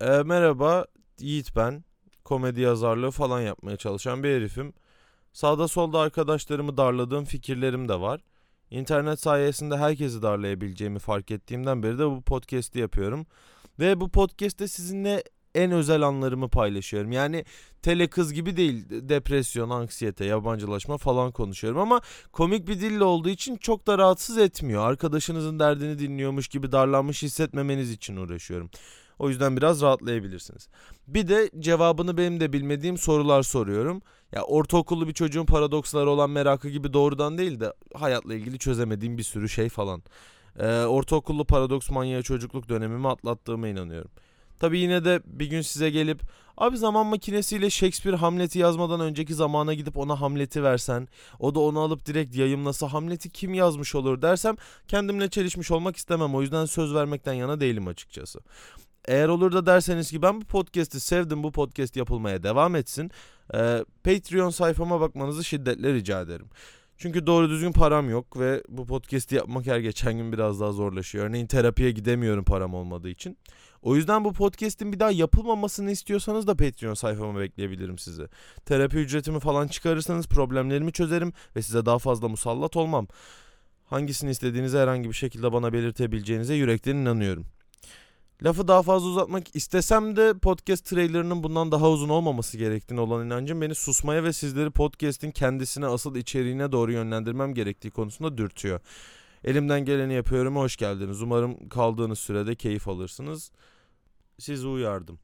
E, merhaba, Yiğit ben. Komedi yazarlığı falan yapmaya çalışan bir herifim. Sağda solda arkadaşlarımı darladığım fikirlerim de var. İnternet sayesinde herkesi darlayabileceğimi fark ettiğimden beri de bu podcast'i yapıyorum. Ve bu podcast'te sizinle en özel anlarımı paylaşıyorum. Yani tele kız gibi değil depresyon, anksiyete, yabancılaşma falan konuşuyorum ama komik bir dille olduğu için çok da rahatsız etmiyor. Arkadaşınızın derdini dinliyormuş gibi darlanmış hissetmemeniz için uğraşıyorum. O yüzden biraz rahatlayabilirsiniz. Bir de cevabını benim de bilmediğim sorular soruyorum. Ya ortaokullu bir çocuğun paradoksları olan merakı gibi doğrudan değil de hayatla ilgili çözemediğim bir sürü şey falan. Ee, ortaokullu paradoks manyağı çocukluk dönemimi atlattığıma inanıyorum. Tabi yine de bir gün size gelip abi zaman makinesiyle Shakespeare Hamlet'i yazmadan önceki zamana gidip ona Hamlet'i versen o da onu alıp direkt yayımlasa Hamlet'i kim yazmış olur dersem kendimle çelişmiş olmak istemem o yüzden söz vermekten yana değilim açıkçası. Eğer olur da derseniz ki ben bu podcast'i sevdim bu podcast yapılmaya devam etsin. Ee, Patreon sayfama bakmanızı şiddetle rica ederim. Çünkü doğru düzgün param yok ve bu podcast'i yapmak her geçen gün biraz daha zorlaşıyor. Örneğin terapiye gidemiyorum param olmadığı için. O yüzden bu podcast'in bir daha yapılmamasını istiyorsanız da Patreon sayfama bekleyebilirim sizi. Terapi ücretimi falan çıkarırsanız problemlerimi çözerim ve size daha fazla musallat olmam. Hangisini istediğinizi herhangi bir şekilde bana belirtebileceğinize yürekten inanıyorum. Lafı daha fazla uzatmak istesem de podcast trailerının bundan daha uzun olmaması gerektiğine olan inancım beni susmaya ve sizleri podcast'in kendisine asıl içeriğine doğru yönlendirmem gerektiği konusunda dürtüyor. Elimden geleni yapıyorum. Hoş geldiniz. Umarım kaldığınız sürede keyif alırsınız. Sizi uyardım.